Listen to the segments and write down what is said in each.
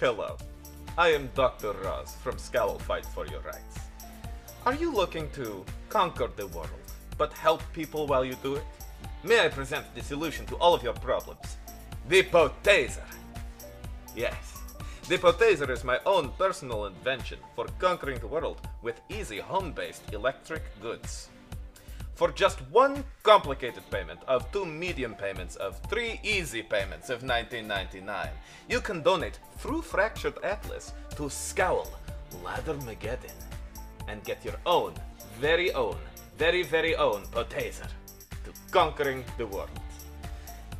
Hello, I am Dr. Roz from Scowl Fight for Your Rights. Are you looking to conquer the world, but help people while you do it? May I present the solution to all of your problems? The Potaser! Yes, the Potaser is my own personal invention for conquering the world with easy home based electric goods. For just one complicated payment of two medium payments of three easy payments of 1999, you can donate through Fractured Atlas to Scowl Lathermageddon and get your own, very own, very, very own Potaser to conquering the world.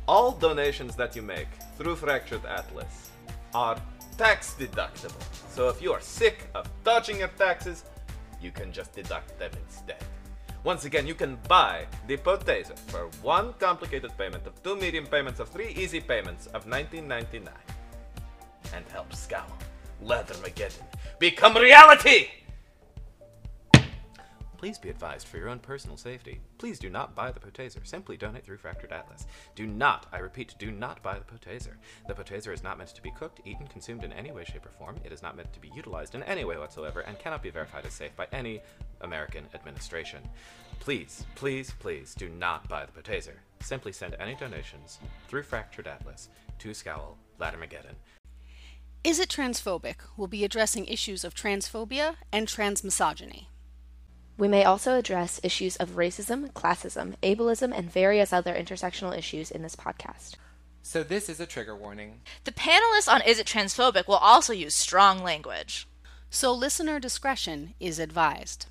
All donations that you make through Fractured Atlas are tax deductible. So if you are sick of dodging your taxes, you can just deduct them instead. Once again, you can buy the Potaser for one complicated payment of two medium payments of three easy payments of 19.99 and help Scowl Leathermageddon become reality! Please be advised for your own personal safety. Please do not buy the Potaser. Simply donate through Fractured Atlas. Do not, I repeat, do not buy the Potaser. The Potaser is not meant to be cooked, eaten, consumed in any way, shape, or form. It is not meant to be utilized in any way whatsoever and cannot be verified as safe by any American administration. Please, please, please do not buy the Potaser. Simply send any donations through Fractured Atlas to Scowl Lattermageddon. Is It Transphobic We'll be addressing issues of transphobia and transmisogyny. We may also address issues of racism, classism, ableism, and various other intersectional issues in this podcast. So this is a trigger warning. The panelists on Is It Transphobic will also use strong language. So listener discretion is advised.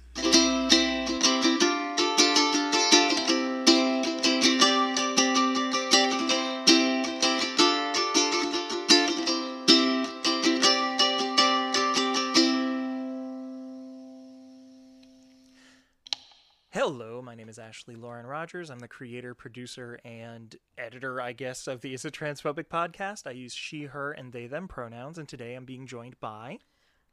Is Ashley Lauren Rogers. I'm the creator, producer, and editor, I guess, of the Is It Transphobic podcast. I use she, her, and they, them pronouns, and today I'm being joined by.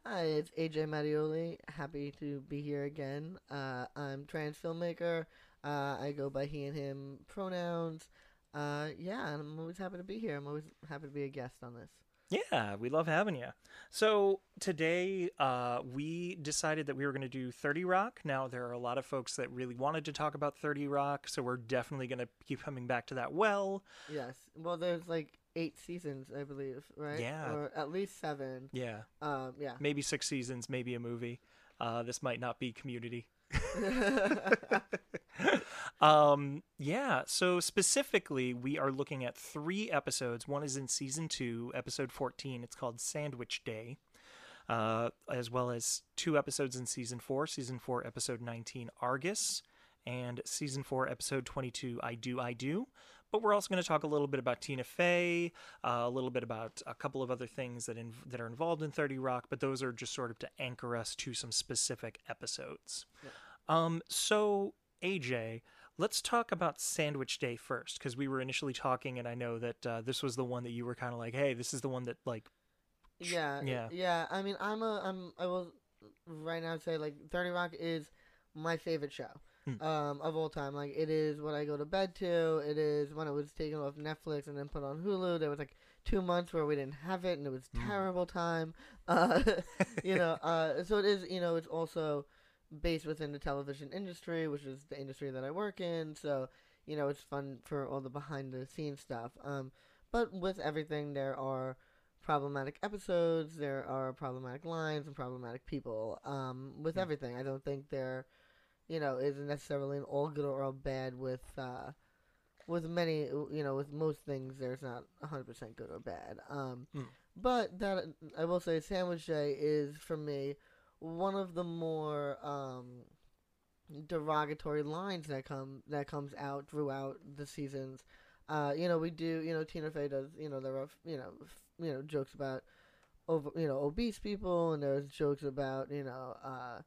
Hi, it's AJ Mattioli. Happy to be here again. Uh, I'm trans filmmaker. Uh, I go by he and him pronouns. Uh, yeah, and I'm always happy to be here. I'm always happy to be a guest on this. Yeah, we love having you. So today, uh, we decided that we were going to do 30 Rock. Now, there are a lot of folks that really wanted to talk about 30 Rock, so we're definitely going to keep coming back to that well. Yes. Well, there's like eight seasons, I believe, right? Yeah. Or at least seven. Yeah. Um, yeah. Maybe six seasons, maybe a movie. Uh, this might not be community. um, yeah, so specifically, we are looking at three episodes. One is in season two, episode 14. It's called Sandwich Day. Uh, as well as two episodes in season four. Season four, episode 19, Argus. And season four, episode 22, I Do, I Do. But we're also going to talk a little bit about Tina Fey, uh, a little bit about a couple of other things that in, that are involved in 30 Rock, but those are just sort of to anchor us to some specific episodes. Yeah. Um, so AJ, let's talk about Sandwich Day first, because we were initially talking, and I know that uh, this was the one that you were kind of like, "Hey, this is the one that like." Yeah, Yeah. yeah. I mean, I'm a, I'm, I will right now say like Thirty Rock is my favorite show Hmm. um, of all time. Like it is what I go to bed to. It is when it was taken off Netflix and then put on Hulu. There was like two months where we didn't have it, and it was Hmm. terrible time. Uh, you know, uh, so it is. You know, it's also based within the television industry, which is the industry that I work in. So you know, it's fun for all the behind the scenes stuff. Um, but with everything, there are problematic episodes, there are problematic lines, and problematic people. Um, with Hmm. everything, I don't think there, you know, is necessarily an all good or all bad with. Uh, with many, you know, with most things, there's not 100% good or bad. Um, Mm. But that I will say, Sandwich Day is for me one of the more um, derogatory lines that come that comes out throughout the seasons. Uh, you know, we do. You know, Tina Fey does. You know, there are you know f- you know jokes about over you know obese people, and there's jokes about you know uh,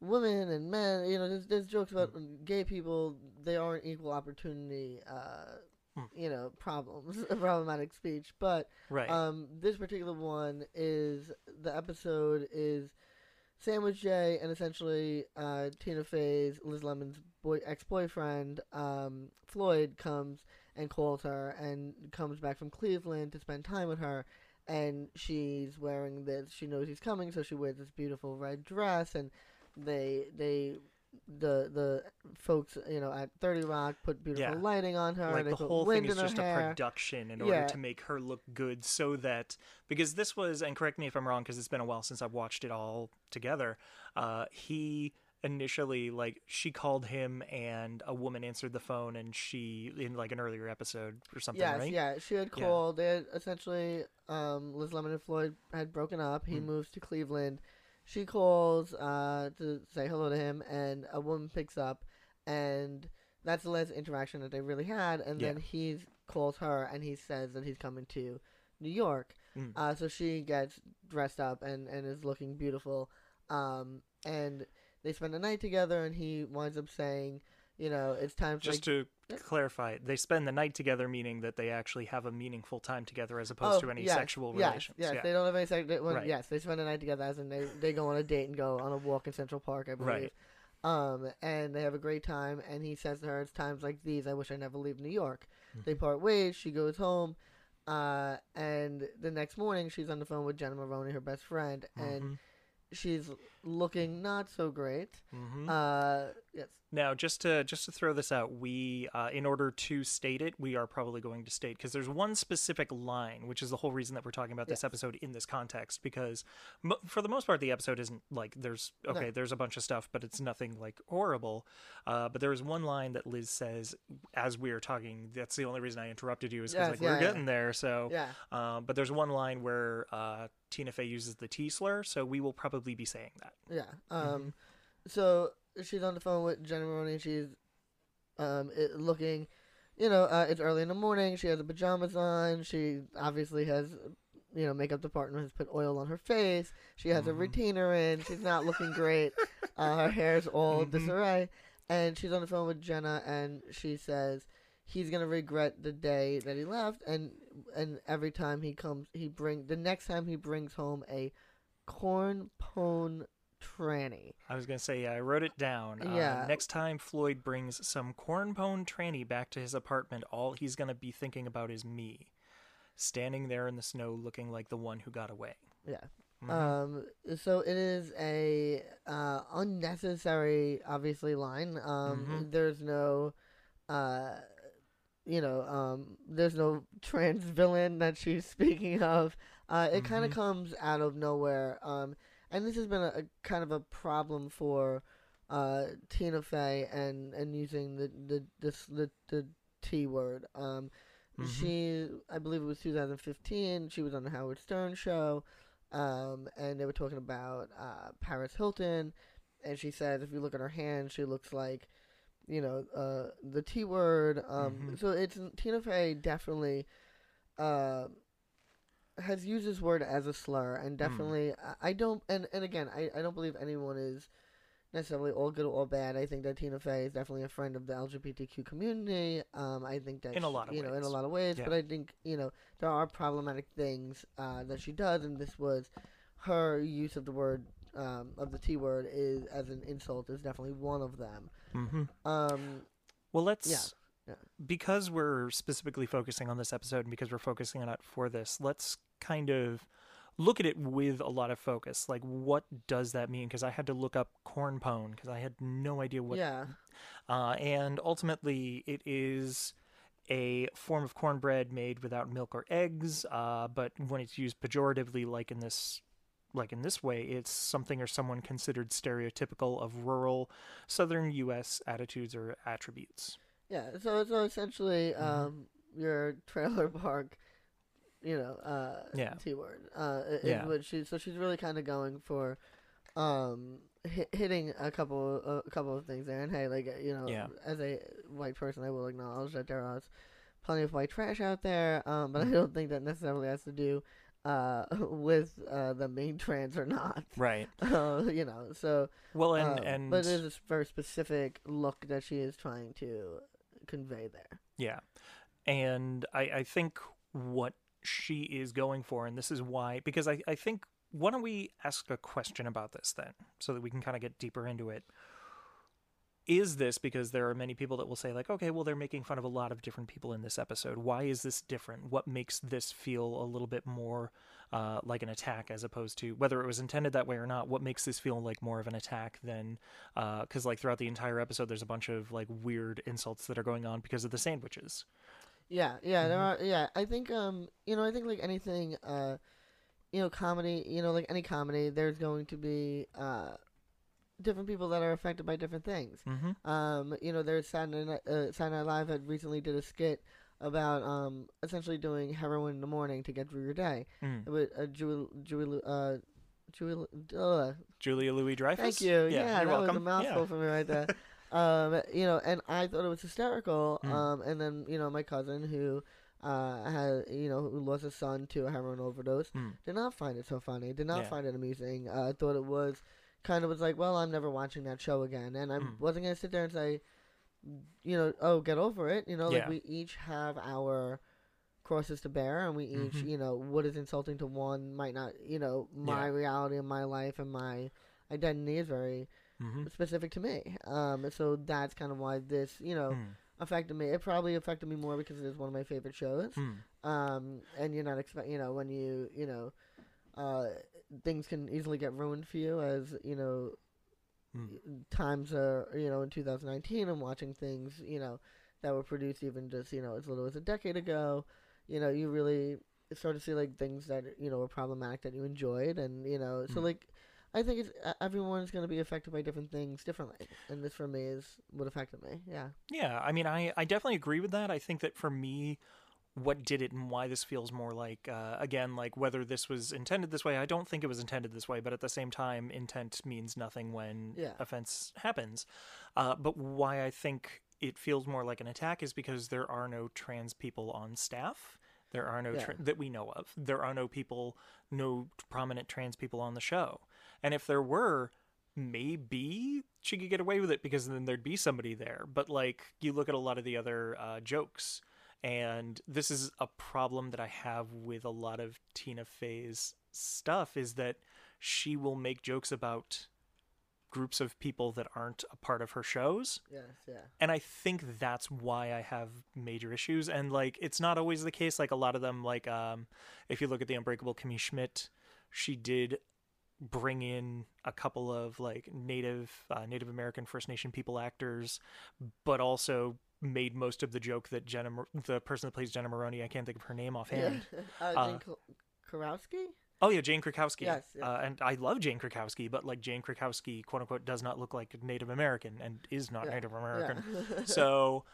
women and men. You know, there's there's jokes about gay people. They aren't equal opportunity. Uh, Hmm. you know, problems, problematic speech, but Right. um, this particular one is the episode is Sandwich Day and essentially uh, Tina Fey's Liz Lemon's boy ex boyfriend um, Floyd comes and calls her and comes back from Cleveland to spend time with her, and she's wearing this. She knows he's coming, so she wears this beautiful red dress, and they they the the folks you know at Thirty Rock put beautiful Yeah. lighting on her. like the whole thing is just a hair. production in order Yeah. to make her look good so that because this was and correct me if i'm wrong because it's been a while since i've watched it all together uh he initially like she called him and a woman answered the phone and she in like an earlier episode or something Yes, right yeah. She had Yeah. called. They had essentially, um, Liz Lemon and Floyd had broken up. He Mm. moves to Cleveland. She calls uh, to say hello to him, and a woman picks up, and that's the last interaction that they really had. And Yeah. then he calls her, and he says that he's coming to New York. Mm. Uh, so she gets dressed up and, and is looking beautiful. Um, and they spend the night together, and he winds up saying, you know, it's time for just like, to clarify they spend the night together meaning that they actually have a meaningful time together as opposed to any Oh, yes, sexual yes, relations Yes, yeah they don't have any sex. Well, Right. Yes, they spend the night together, as in they they go on a date and go on a walk in Central Park, I believe. Right. Um, and they have a great time. And he says to her, "It's times like these I wish I never leave New York." Mm-hmm. They part ways. She goes home. Uh, and the next morning, she's on the phone with Jenna Maroney, her best friend, and Mhm. She's looking not so great. Mhm. Uh, yes. Now, just to just to throw this out, we uh, in order to state it, we are probably going to state because there's one specific line, which is the whole reason that we're talking about this Yes. episode in this context. Because mo- for the most part, the episode isn't like there's okay, No. there's a bunch of stuff, but it's nothing like horrible. Uh, but there is one line that Liz says as we are talking. That's the only reason I interrupted you is because Yes, like yeah, we're yeah. getting there. So Yeah. um, but there's one line where uh, Tina Fey uses the T slur, so we will probably be saying that. Yeah. Um. Mm-hmm. So she's on the phone with Jenna Maroney. She's um it, looking. You know, uh, it's early in the morning. She has the pajamas on. She obviously has, you know, makeup department has put oil on her face. She has a Mhm. retainer in. She's not looking great. uh, her hair's all Mhm. disarray. And she's on the phone with Jenna, and she says he's gonna regret the day that he left. And and every time he comes, he bring the next time he brings home a corn pone tranny. I was gonna say, yeah, I wrote it down. Uh, Yeah. next time Floyd brings some cornpone tranny back to his apartment, all he's gonna be thinking about is me, standing there in the snow, looking like the one who got away. Yeah. Mhm. Um. So it is a uh, unnecessary, obviously, line. Um. Mhm. There's no, uh, you know, um. There's no trans villain that she's speaking of. Uh. It kind of comes out of nowhere. Um. And this has been a, a kind of a problem for, uh, Tina Fey and and using the the this the the T word. Um. Mhm. She, I believe it was 2015. She was on the Howard Stern show, um, and they were talking about uh, Paris Hilton, and she said if you look at her hand, she looks like, you know, uh, the T word. Um, Mhm. So it's Tina Fey definitely, uh, has used this word as a slur, and definitely I, I don't. And and again, I I don't believe anyone is necessarily all good or all bad. I think that Tina Fey is definitely a friend of the LGBTQ community. Um, I think that In a lot of you know in a ways. lot of ways, Yeah. but I think you know there are problematic things uh, that she does, and this was her use of the word um, of the T word is as an insult is definitely one of them. Mhm. Um, Well, let's. yeah. Because we're specifically focusing on this episode and because we're focusing on it for this, let's kind of look at it with a lot of focus. Like, what does that mean? Because I had to look up cornpone because I had no idea what yeah, Uh, and ultimately, it is a form of cornbread made without milk or eggs. Uh, but when it's used pejoratively, like in this, like in this way, it's something or someone considered stereotypical of rural Southern U.S. attitudes or attributes. yeah. So so essentially, Mm-hmm. um, your trailer park. You know, uh, Yeah. T word. Uh, Yeah. she. So she's really kind of going for, um, hit, hitting a couple a couple of things there. And hey, like you know, Yeah. as a white person, I will acknowledge that there are plenty of white trash out there. Um, but I don't think that necessarily has to do, uh, with uh the main trans or not. Right. Uh, you know, so Well, and um, and but it is a very specific look that she is trying to convey there. Yeah. And I, I think what she is going for, and this is why, because I, I think, why don't we ask a question about this then, so that we can kind of get deeper into it? Is this because there are many people that will say like okay well they're making fun of a lot of different people in this episode. Why is this different? What makes this feel a little bit more uh, like an attack as opposed to whether it was intended that way or not what makes this feel like more of an attack than because like throughout the entire episode there's a bunch of like weird insults that are going on because of the sandwiches. Yeah, yeah, there are. Yeah, I think um, you know, I think like anything, uh, you know, comedy, you know, like any comedy, there's going to be uh, different people that are affected by different things. mm-hmm. Um, you know, there's Saturday Night, uh, Saturday Night Live had recently did a skit about um essentially doing heroin in the morning to get through your day. mm. With uh, Julie, Julie, uh, Julie, uh, julia louis dreyfus Thank you. Yeah, you're that welcome was a mouthful yeah. for me right there. um, you know, and I thought it was hysterical. Mm. Um, and then you know my cousin who uh had you know who lost his son to a heroin overdose Mm. did not find it so funny. Did not Yeah. find it amusing. Uh, thought it was kind of was like, well, I'm never watching that show again, and I Mm. wasn't gonna sit there and say, you know, oh, get over it. You know, like we each have our crosses to bear and we each Mhm. you know what is insulting to one might not you know my Yeah. reality and my life and my identity is very mm-hmm. specific to me. Um, so that's kind of why this, you know, Mm. affected me. It probably affected me more because it is one of my favorite shows. Mm. Um, and you're not expect, you know, when you, you know, uh, things can easily get ruined for you as you know, Mm. times are, you know, in 2019 i'm watching things, you know, that were produced even just, you know, as little as a decade ago. You know, you really start to see like things that you know were problematic that you enjoyed, and you know, so Mm. like. I think it's, everyone's going to be affected by different things differently, and this for me is what affected me. Yeah, Yeah, I mean, I, I definitely agree with that. I think that for me, what did it and why this feels more like, uh, again, like whether this was intended this way, I don't think it was intended this way, but at the same time, intent means nothing when Yeah. offense happens. Uh, but why I think it feels more like an attack is because there are no trans people on staff. There are no Yeah. tra- that we know of. There are no people, no prominent trans people on the show. And if there were, maybe she could get away with it because then there'd be somebody there. But like you look at a lot of the other uh, jokes, and this is a problem that I have with a lot of Tina Fey's stuff is that she will make jokes about groups of people that aren't a part of her shows yes, yeah, and I think that's why I have major issues. And like, it's not always the case. Like a lot of them, like um, if you look at the Unbreakable Kimmy Schmidt, she did bring in a couple of like Native uh, Native American First Nation people actors, but also made most of the joke that Jenna, the person that plays Jenna Maroney, I can't think of her name offhand. uh, Uh, Jane Kl- Karowski? Oh yeah, Jane Krakowski. Yes, yes. Uh, and I love Jane Krakowski, but like Jane Krakowski, quote unquote, does not look like Native American and is not Yeah, Native yeah. American. so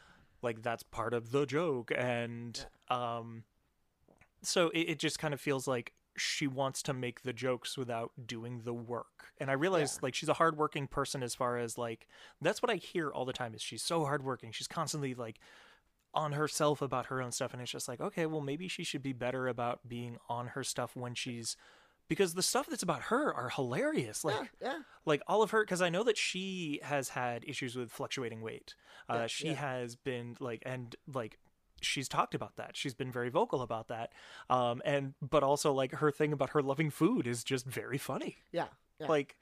like that's part of the joke and um so it, it just kind of feels like she wants to make the jokes without doing the work. And i realize Yeah. like she's a hardworking person as far as like that's what i hear all the time is she's so hardworking. She's constantly like on herself about her own stuff. And it's just like okay well maybe she should be better about being on her stuff when she's because the stuff that's about her are hilarious. Like yeah, yeah, like all of her because i know that she has had issues with fluctuating weight. Uh, Yeah, she has been like and like she's talked about that she's been very vocal about that um and but also like her thing about her loving food is just very funny yeah, yeah. like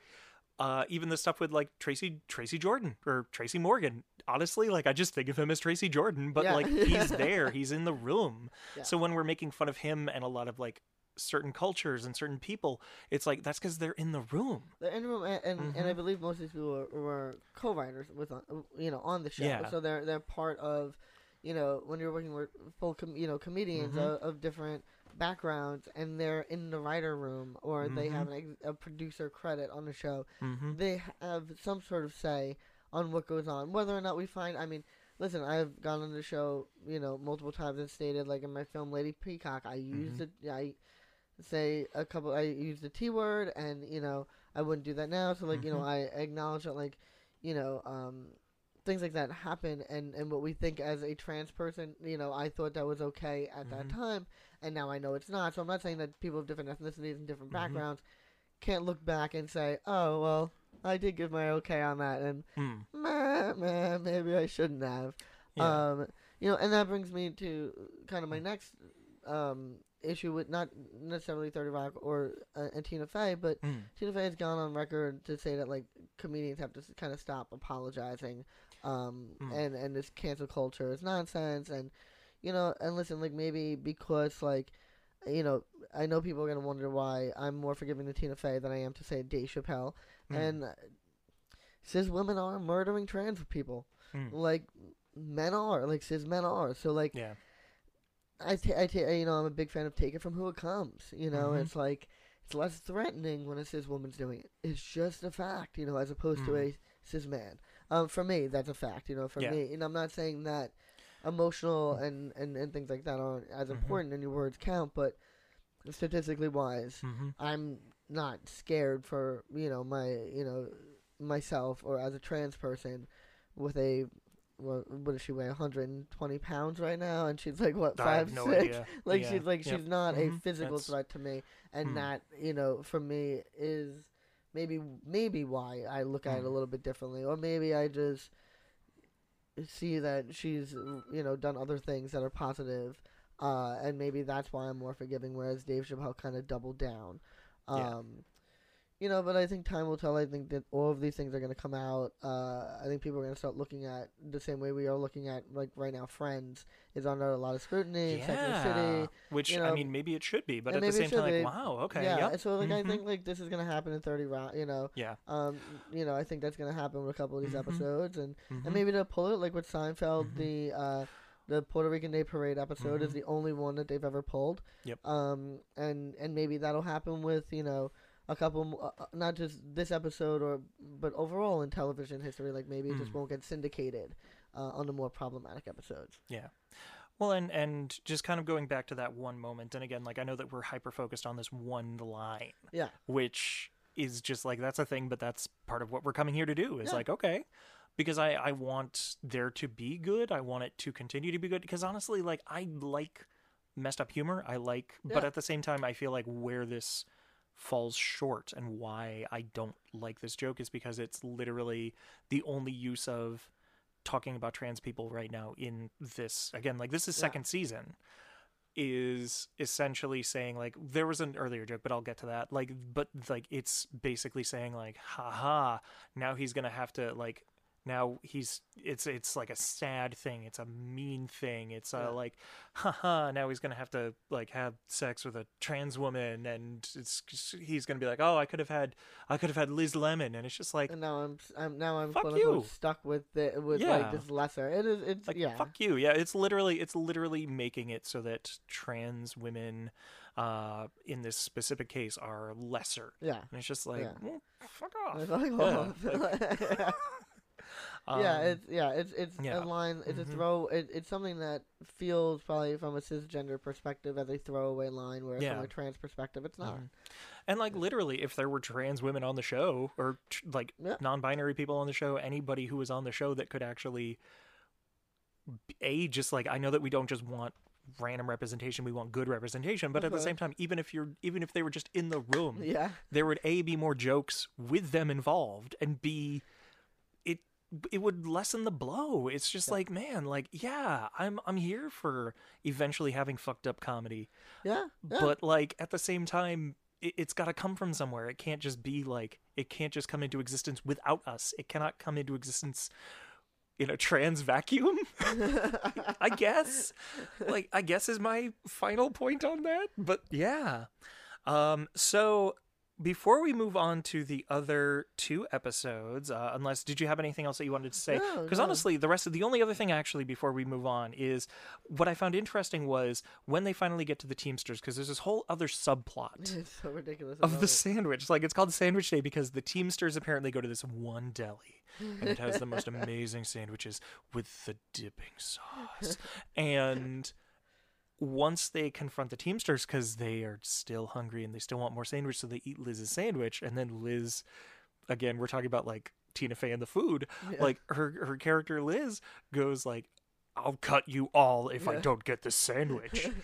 uh even the stuff with like tracy tracy jordan or tracy morgan honestly like i just think of him as tracy jordan but Yeah. like he's there he's in the room Yeah. so when we're making fun of him and a lot of like certain cultures and certain people it's like that's because they're in the room They're in the room, and and, and I Mhm. believe most of these people were, were co-writers with, you know, on the show. Yeah. So they're they're part of, you know, when you're working with full, com- you know, comedians Mhm. of, of different backgrounds, and they're in the writer room, or they have an ex- a producer credit on the show. mm-hmm. They have some sort of say on what goes on, whether or not we find. I mean. Listen, I've gone on the show, you know, multiple times and stated, like in my film Lady Peacock, I use Mhm. the, I say a couple, I use the T word, and you know, I wouldn't do that now. So like, you know, Mhm. I acknowledge that like, you know, um, things like that happen, and and what we think as a trans person, you know, I thought that was okay at that Mhm. time, and now I know it's not. So I'm not saying that people of different ethnicities and different Mhm. backgrounds can't look back and say, oh well, I did give my okay on that, and Mm. meh, meh, maybe I shouldn't have. Yeah. Um, you know, and that brings me to kind of my next um, issue with not necessarily Thirty Rock or uh, and Tina Fey, but Mm. Tina Fey has gone on record to say that like comedians have to kind of stop apologizing, um, Mm. and and this cancel culture is nonsense, and you know, and listen, like maybe because like, you know, I know people are gonna wonder why I'm more forgiving to Tina Fey than I am to say Dave Chappelle, Mm. and uh, cis women are murdering trans people, Mm. like men are, like cis men are, so like. Yeah. I, ta- I you know, I'm a big fan of take it from who it comes. You know, Mhm. it's like it's less threatening when a cis woman's doing it. It's just a fact, you know, as opposed to Mhm. a cis man. Um, for me, that's a fact. You know, for Yeah. me, and I'm not saying that emotional and, and, and things like that aren't as Mhm. important and your words count, but statistically wise, Mm-hmm. I'm not scared for you know my you know myself or as a trans person with a what, what does she weigh 120 pounds right now and she's like what five no six idea. like Yeah. she's like Yep. she's not Mhm. a physical That's- threat to me and Hmm. that you know for me is maybe maybe why I look at it a Hmm. little bit differently or maybe I just see that she's you know done other things that are positive uh, and maybe that's why I'm more forgiving whereas Dave Chappelle kind of doubled down um, Yeah. You know but I think time will tell I think that all of these things are going to come out uh, I think people are going to start looking at the same way we are looking at like right now Friends is under a lot of scrutiny the City Which you I mean, maybe it should be, but at the same time, should like, wow, okay, yeah, yep. and so like I mhm. think like this is gonna happen in Thirty Rock. You know, yeah, um, you know I think that's gonna happen with a couple of these Mhm. episodes, and mhm. and maybe they'll pull it like with Seinfeld. Mhm. The uh, the Puerto Rican Day Parade episode is Mhm. the only one that they've ever pulled. Yep. Um, and and maybe that'll happen with you know a couple, uh, uh, not just this episode or but overall in television history. Like maybe it just Mm. won't get syndicated uh, on the more problematic episodes. Yeah. Well, and and just kind of going back to that one moment, and again, like I know that we're hyper focused on this one line, Yeah. which is just like that's a thing, but that's part of what we're coming here to do. Is Yeah. like okay, because I I want there to be good. I want it to continue to be good. Because honestly, like I like messed up humor. I like, but at the same time, I feel like where this falls short and why I don't like this joke is because it's literally the only use of talking about trans people right now in this again like this is Yeah. second season is essentially saying like there was an earlier joke but I'll get to that like but like it's basically saying like haha now he's going to have to like now he's it's it's like a sad thing it's a mean thing it's Yeah. uh, like haha now he's gonna have to like have sex with a trans woman and it's he's gonna be like oh i could have had i could have had liz lemon and it's just like And now I'm, I'm now I'm Fuck quote unquote you. stuck with the with Yeah. like this lesser. It is it's like yeah. fuck you yeah it's literally it's literally making it so that trans women uh in this specific case are lesser Yeah. and it's just like Yeah. well, fuck off like, Yeah, oh. yeah, Um, it's yeah, it's it's yeah. a line. It's Mhm. a throw. It, it's something that feels probably from a cisgender perspective as a throwaway line, where Yeah. from a trans perspective, it's not. Mhm. And like literally, if there were trans women on the show or tr- like Yeah. non-binary people on the show, anybody who was on the show that could actually a just like I know that we don't just want random representation, we want good representation, but at the same time, even if you're even if they were just in the room, Yeah, there would a be more jokes with them involved, and b it it would lessen the blow. It's just Yeah. like man, like yeah, I'm I'm here for eventually having fucked up comedy yeah, yeah. but like at the same time it, it's got to come from somewhere it can't just be like it can't just come into existence without us it cannot come into existence in a trans vacuum i guess like i guess is my final point on that but yeah um so before we move on to the other two episodes uh, unless did you have anything else that you wanted to say because no. honestly the rest of the only other thing actually before we move on is what i found interesting was when they finally get to the teamsters because there's this whole other subplot it's so ridiculous. Of the it. sandwich. Like it's called Sandwich Day because the Teamsters apparently go to this one deli and it has the most amazing sandwiches with the dipping sauce. And once they confront the Teamsters because they are still hungry and they still want more sandwich, so they eat Liz's sandwich, and then Liz, again, we're talking about like Tina Fey and the food. Yeah. Like her her character Liz goes like, "I'll cut you all if I don't get this sandwich."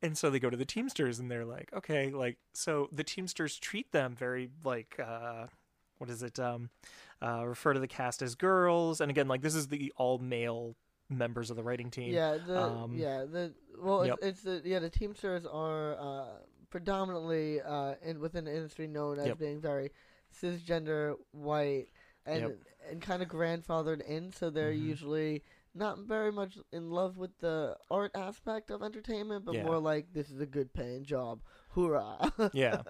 And so they go to the Teamsters and they're like, okay, like so the Teamsters treat them very like uh what is it? Um uh refer to the cast as girls. And again, like this is the all male members of the writing team. Yeah, the Um, yeah the well, yep. it's, it's the yeah the Teamsters are uh, predominantly uh, in within the industry known as Yep. being very cisgender, white, and Yep. and kind of grandfathered in, so they're Mhm. usually not very much in love with the art aspect of entertainment, but Yeah. more like this is a good paying job, hoorah! yeah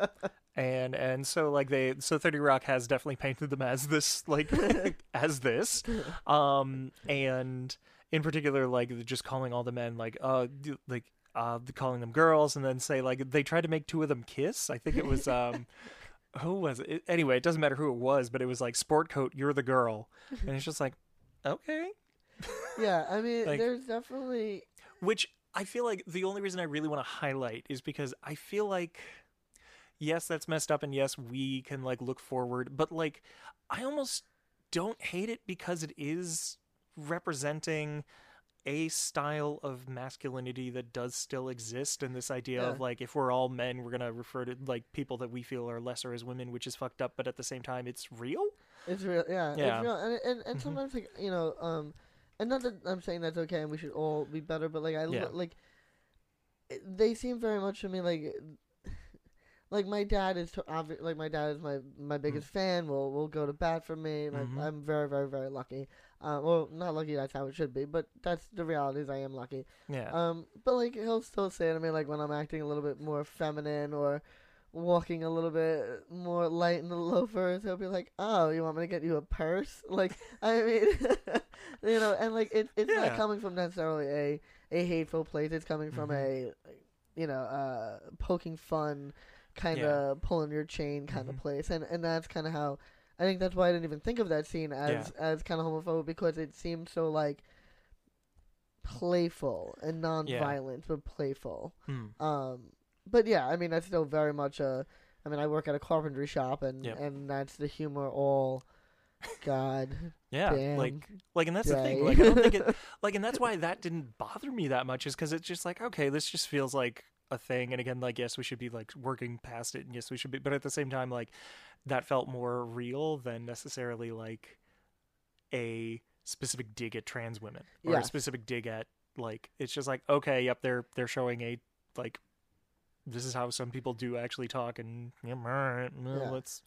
and and so like they so 30 rock has definitely painted them as this like as this um and in particular like just calling all the men like uh like uh calling them girls and then say like they tried to make two of them kiss. I think it was um who was it? Anyway it doesn't matter who it was but it was like sport coat you're the girl. And it's just like okay. Yeah, I mean, Like- there's definitely which I feel like the only reason I really want to highlight is because I feel like yes, that's messed up and yes, we can like look forward, but like I almost don't hate it because it is representing a style of masculinity that does still exist and this idea of like if we're all men we're going to refer to like people that we feel are lesser as women which is fucked up but at the same time it's real It's real, yeah, Yeah. It's real, and and, and Mhm. sometimes like you know, um, and not that I'm saying that's okay and we should all be better, but like I Yeah. like, they seem very much to me like, like my dad is to, obvi- like my dad is my my biggest fan. Will will go to bat for me. Mhm. I'm very very very lucky. Uh, well, not lucky. That's how it should be, but that's the reality. Is I am lucky. yeah Um, but like he'll still say to me like when I'm acting a little bit more feminine or walking a little bit more light in the loafers, he'll be like, "Oh, you want me to get you a purse?" Like I mean, you know, and like it, it's Yeah. not coming from necessarily a a hateful place. It's coming from Mhm. a you know uh poking fun kind of pulling your chain kind of Mhm. place, and and that's kind of how. I think that's why I didn't even think of that scene as as kind of homophobic because it seemed so like playful and non-violent but playful. Hmm. Um, but yeah, I mean that's still very much a. I mean, I work at a carpentry shop, and Yep. and that's the humor all. God, yeah like like and that's the thing like i don't think it like and that's why that didn't bother me that much is because it's just like okay this just feels like a thing and again like yes we should be like working past it and yes we should be but at the same time like that felt more real than necessarily like a specific dig at trans women or a specific dig at like it's just like okay yep they're they're showing a like this is how some people do actually talk and yeah, all right, well, Yeah. let's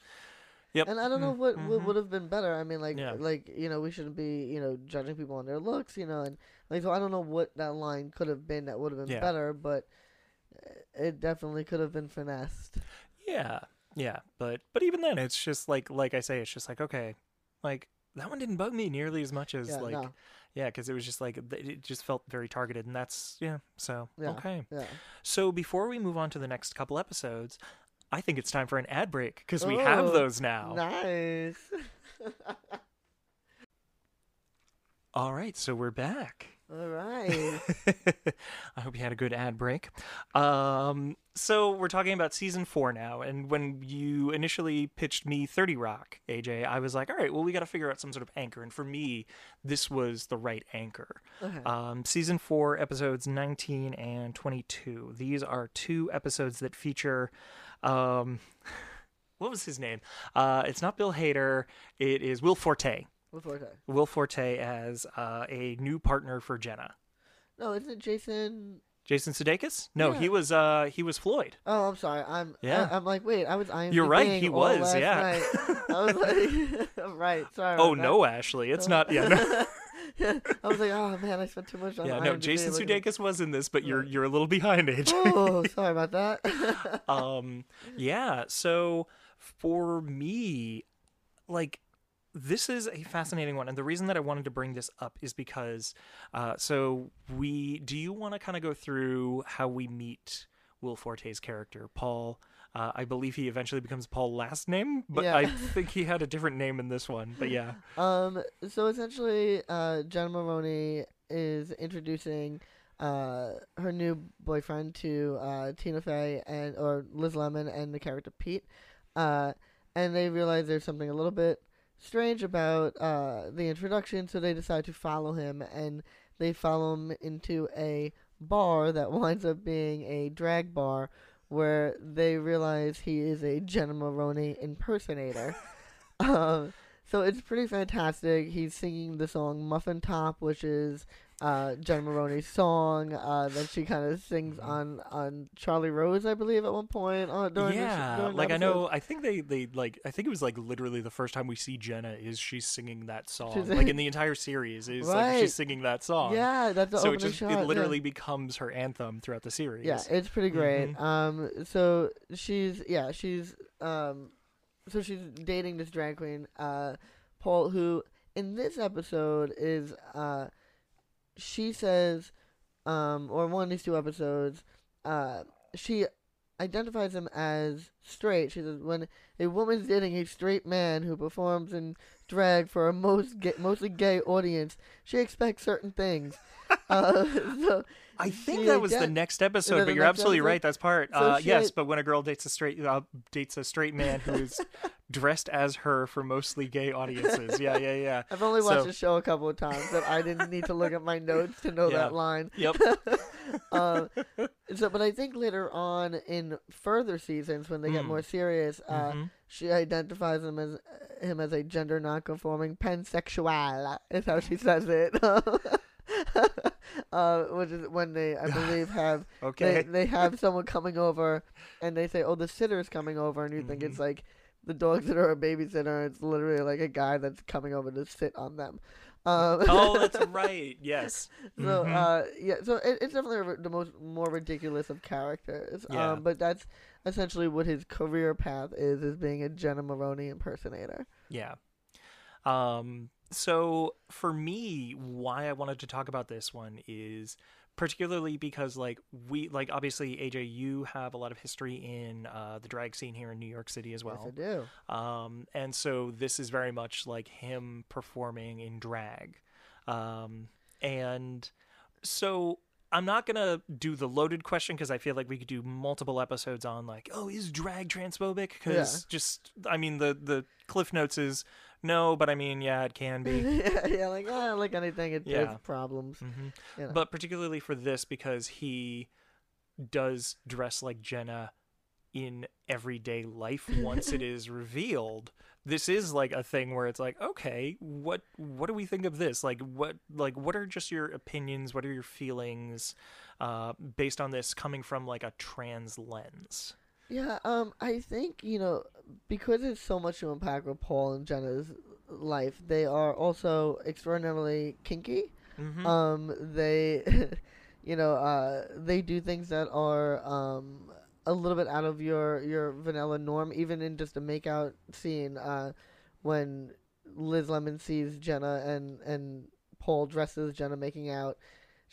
yep and I don't know Mm, what what mhm. would have been better. I mean, like Yeah. like you know we shouldn't be you know judging people on their looks, you know, and like so I don't know what that line could have been that would have been Yeah. better, but it definitely could have been finessed. Yeah, yeah, but but even then, it's just like like I say, it's just like okay, like that one didn't bug me nearly as much as Yeah, like no. yeah, because it was just like it just felt very targeted, and that's yeah. So Yeah. okay, Yeah. so before we move on to the next couple episodes, I think it's time for an ad break because we have those now. Nice. All right, so we're back. All right. I hope you had a good ad break. Um, so we're talking about season four now, and when you initially pitched me Thirty Rock, AJ, I was like, all right, well, we got to figure out some sort of anchor, and for me, this was the right anchor. Okay. Um, season four, episodes nineteen and twenty-two. These are two episodes that feature. Um, what was his name? Uh, it's not Bill Hader. It is Will Forte. Before time. Will Forte as uh, a new partner for Jenna. No, isn't it Jason? Jason Sudeikis? No, Yeah. he was uh he was Floyd. Oh, I'm sorry. I'm Yeah. I, am like, wait, I was IMDb You're right, he was, yeah. I was like, I'm right. Sorry. Oh no, Ashley, it's not. Yeah, no, yeah. I was like, oh man, I spent too much on. yeah, no. IMDb Jason looking at- Sudeikis was in this, but you're you're a little behind, AJ. Oh, sorry about that. um, yeah. So for me, like this is a fascinating one and the reason that i wanted to bring this up is because uh, so we do you want to kind of go through how we meet will forte's character paul uh, i believe he eventually becomes paul last name but Yeah. i think he had a different name in this one but yeah Um, so essentially, uh, Jenna Maroney is introducing uh, her new boyfriend to uh, Tina Fey and or Liz Lemon and the character Pete, uh, and they realize there's something a little bit strange about uh, the introduction, so they decide to follow him, and they follow him into a bar that winds up being a drag bar. Where they realize he is a Jenna Maroney impersonator. um, so it's pretty fantastic. He's singing the song Muffin Top, which is uh, Jenna Maroney's song uh, that she kind of sings Mm-hmm. on on Charlie Rose, I believe, at one point. Uh, during the yeah, during the like I know. I think they they like. I think it was like literally the first time we see Jenna is she's singing that song. She's- like in the entire series is like she's singing that song. Yeah, that's the so it just shot. it yeah. literally becomes her anthem throughout the series. Yeah, it's pretty great. Mhm. Um, so she's yeah, she's um, so she's dating this drag queen, uh, Paul, who in this episode is uh, she says, um, or one of these two episodes, uh, she identifies him as straight. She says when a woman's dating a straight man who performs in drag for a most gay, mostly gay audience, she expects certain things. uh, so I think that was the next episode, but you're absolutely episode? right. That's part. So uh, yes, had- but when a girl dates a straight uh, dates a straight man who is dressed as her for mostly gay audiences. Yeah, yeah, yeah. I've only watched So- the show a couple of times, but I didn't need to look at my notes to know Yeah. that line. Yep. um, so, but I think later on in further seasons, when they get Mm. more serious, uh, Mhm. she identifies him as him as a gender non-conforming pansexual. Is how she says it. uh, which is when they, I believe, have Okay. they they have someone coming over, and they say, "Oh, the sitter's coming over," and you think it's Mm-hmm. like the dogs that are a babysitter. It's literally like a guy that's coming over to sit on them. Um, oh, that's right. Yes. so Mhm. uh, yeah, so it, it's definitely the most more ridiculous of characters. Yeah. Um, but that's essentially what his career path is: is being a Jenna Maroney impersonator. Yeah. Um so for me why I wanted to talk about this one is particularly because like we like obviously AJ you have a lot of history in uh the drag scene here in New York City as well. Yes, I do. Um, and so this is very much like him performing in drag. Um, and so I'm not gonna do the loaded question because I feel like we could do multiple episodes on like, oh, is drag transphobic? Because just, I mean, the the cliff notes is no, but I mean, yeah, it can be. yeah, yeah, like like anything, it, Yeah. there's problems. hmm You know. But particularly for this because he does dress like Jenna in everyday life once it is revealed. This is like a thing where it's like, okay, what what do we think of this? Like what like what are just your opinions, what are your feelings uh based on this coming from like a trans lens? Yeah, um, I think you know because it's so much to unpack with Paul and Jenna's life. They are also extraordinarily kinky. Mhm. Um, they, you know, uh, they do things that are um a little bit out of your your vanilla norm, even in just a makeout scene. Uh, when Liz Lemon sees Jenna and and Paul dresses Jenna making out.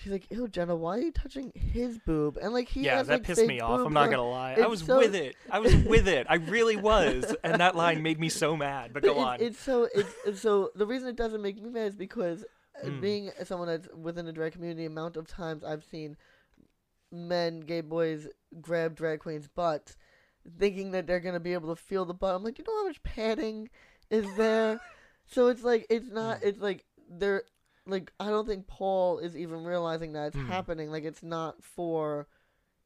She's like, "Ew, Jenna, why are you touching his boob?" And like he yeah, has, that like, pissed me off. I'm not gonna lie. I was so- with it. I was with it. I really was. And that line made me so mad. But But go it's, on. It's so it's, it's so the reason it doesn't make me mad is because Mm. being someone that's within the drag community, amount of times I've seen men, gay boys grab drag queens' butts, thinking that they're gonna be able to feel the butt. I'm like, you know how much padding is there? so it's like it's not. Mm. It's like they're like I don't think Paul is even realizing that it's Mm. happening. Like it's not for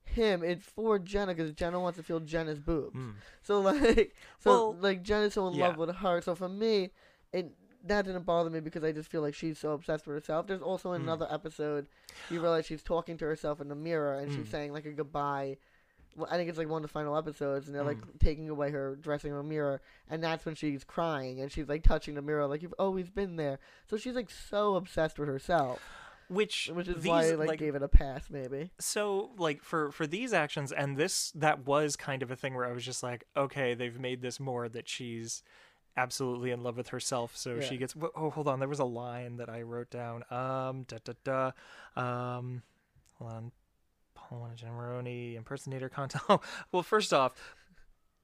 him. It's for Jenna because Jenna wants to feel Jenna's boobs. Mm. So like, so Well, like Jenna's so in love with her. So for me, it that didn't bother me because I just feel like she's so obsessed with herself. There's also Mm. another episode you realize she's talking to herself in the mirror and she's Mm. saying like a goodbye. Well, I think it's like one of the final episodes, and they're like Mm. taking away her dressing room mirror, and that's when she's crying and she's like touching the mirror, like you've always been there. So she's like so obsessed with herself, Which which is these, why I like, gave it a pass, maybe. so like for for these actions and this that was kind of a thing where I was just like, okay, they've made this more that she's absolutely in love with herself, so she gets. Oh, hold on, there was a line that I wrote down. Um, da da da. Um, hold on. Paul won a Jenna Maroney impersonator contest. Oh, well, first off.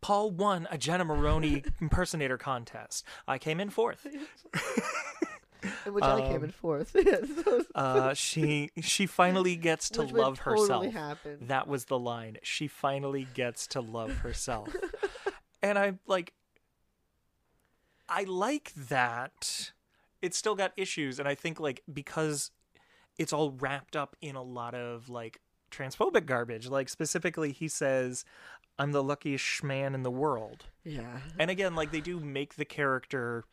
Paul won a Jenna Maroney impersonator contest. I came in fourth. In which I came Um, in fourth. Uh, she she finally gets to which love totally herself. happen. That was the line. She finally gets to love herself. and I'm like I like that. It's still got issues and I think like because it's all wrapped up in a lot of like transphobic garbage. Like specifically he says I'm the luckiest man in the world. yeah. And again, like they do make the character.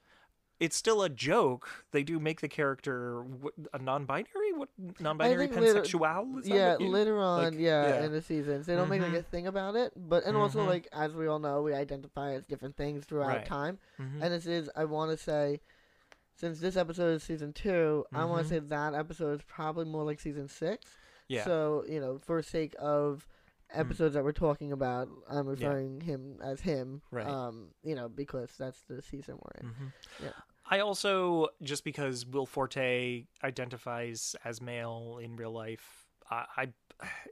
It's still a joke. They do make the character a non-binary. What non-binary later- pansexual? Is yeah, later on, like, yeah, yeah. in the seasons, they don't make like Mhm. a thing about it. But and also Mhm. like as we all know, we identify as different things throughout Right. time. Mhm. And this is, I want to say, since this episode is season 2 I want to say that episode is probably more like season six. Yeah. So you know, for sake of episodes that we're talking about, I'm referring him as him. Right. Um, you know, because that's the season we're in. Mhm. Yeah. I also just because Will Forte identifies as male in real life, I, I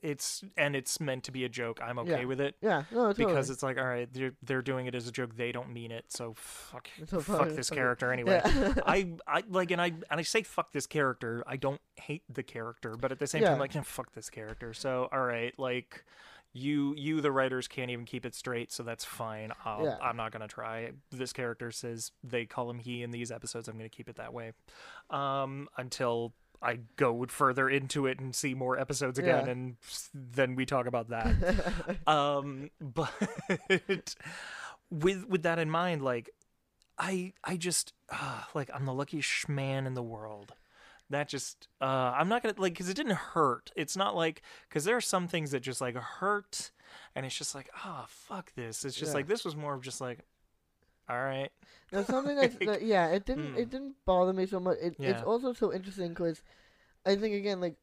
it's and it's meant to be a joke. I'm okay Yeah. with it Yeah, no, totally. because it's like, all right, they're they're doing it as a joke. They don't mean it, so fuck, So fuck this it. character anyway. Yeah. I I like and I and I say fuck this character. I don't hate the character, but at the same Yeah. time, like, yeah, fuck this character. So all right, like. You, you, the writers can't even keep it straight, so that's fine. I'll, Yeah. I'm not gonna try. This character says they call him he in these episodes. I'm gonna keep it that way, um, until I go further into it and see more episodes again, Yeah. and then we talk about that. um, but with with that in mind, like I I just uh, like I'm the luckiest man in the world. That just uh, I'm not gonna like because it didn't hurt. It's not like because there are some things that just like hurt, and it's just like oh fuck this. It's just Yeah. like this was more of just like all right. Now something that's that, yeah, it didn't hmm. it didn't bother me so much. It, It's also so interesting because I think again like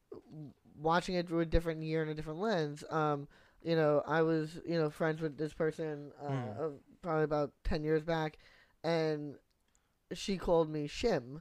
watching it through a different year and a different lens. Um, you know, I was you know friends with this person uh, Hmm. uh, probably about ten years back, and she called me Shim.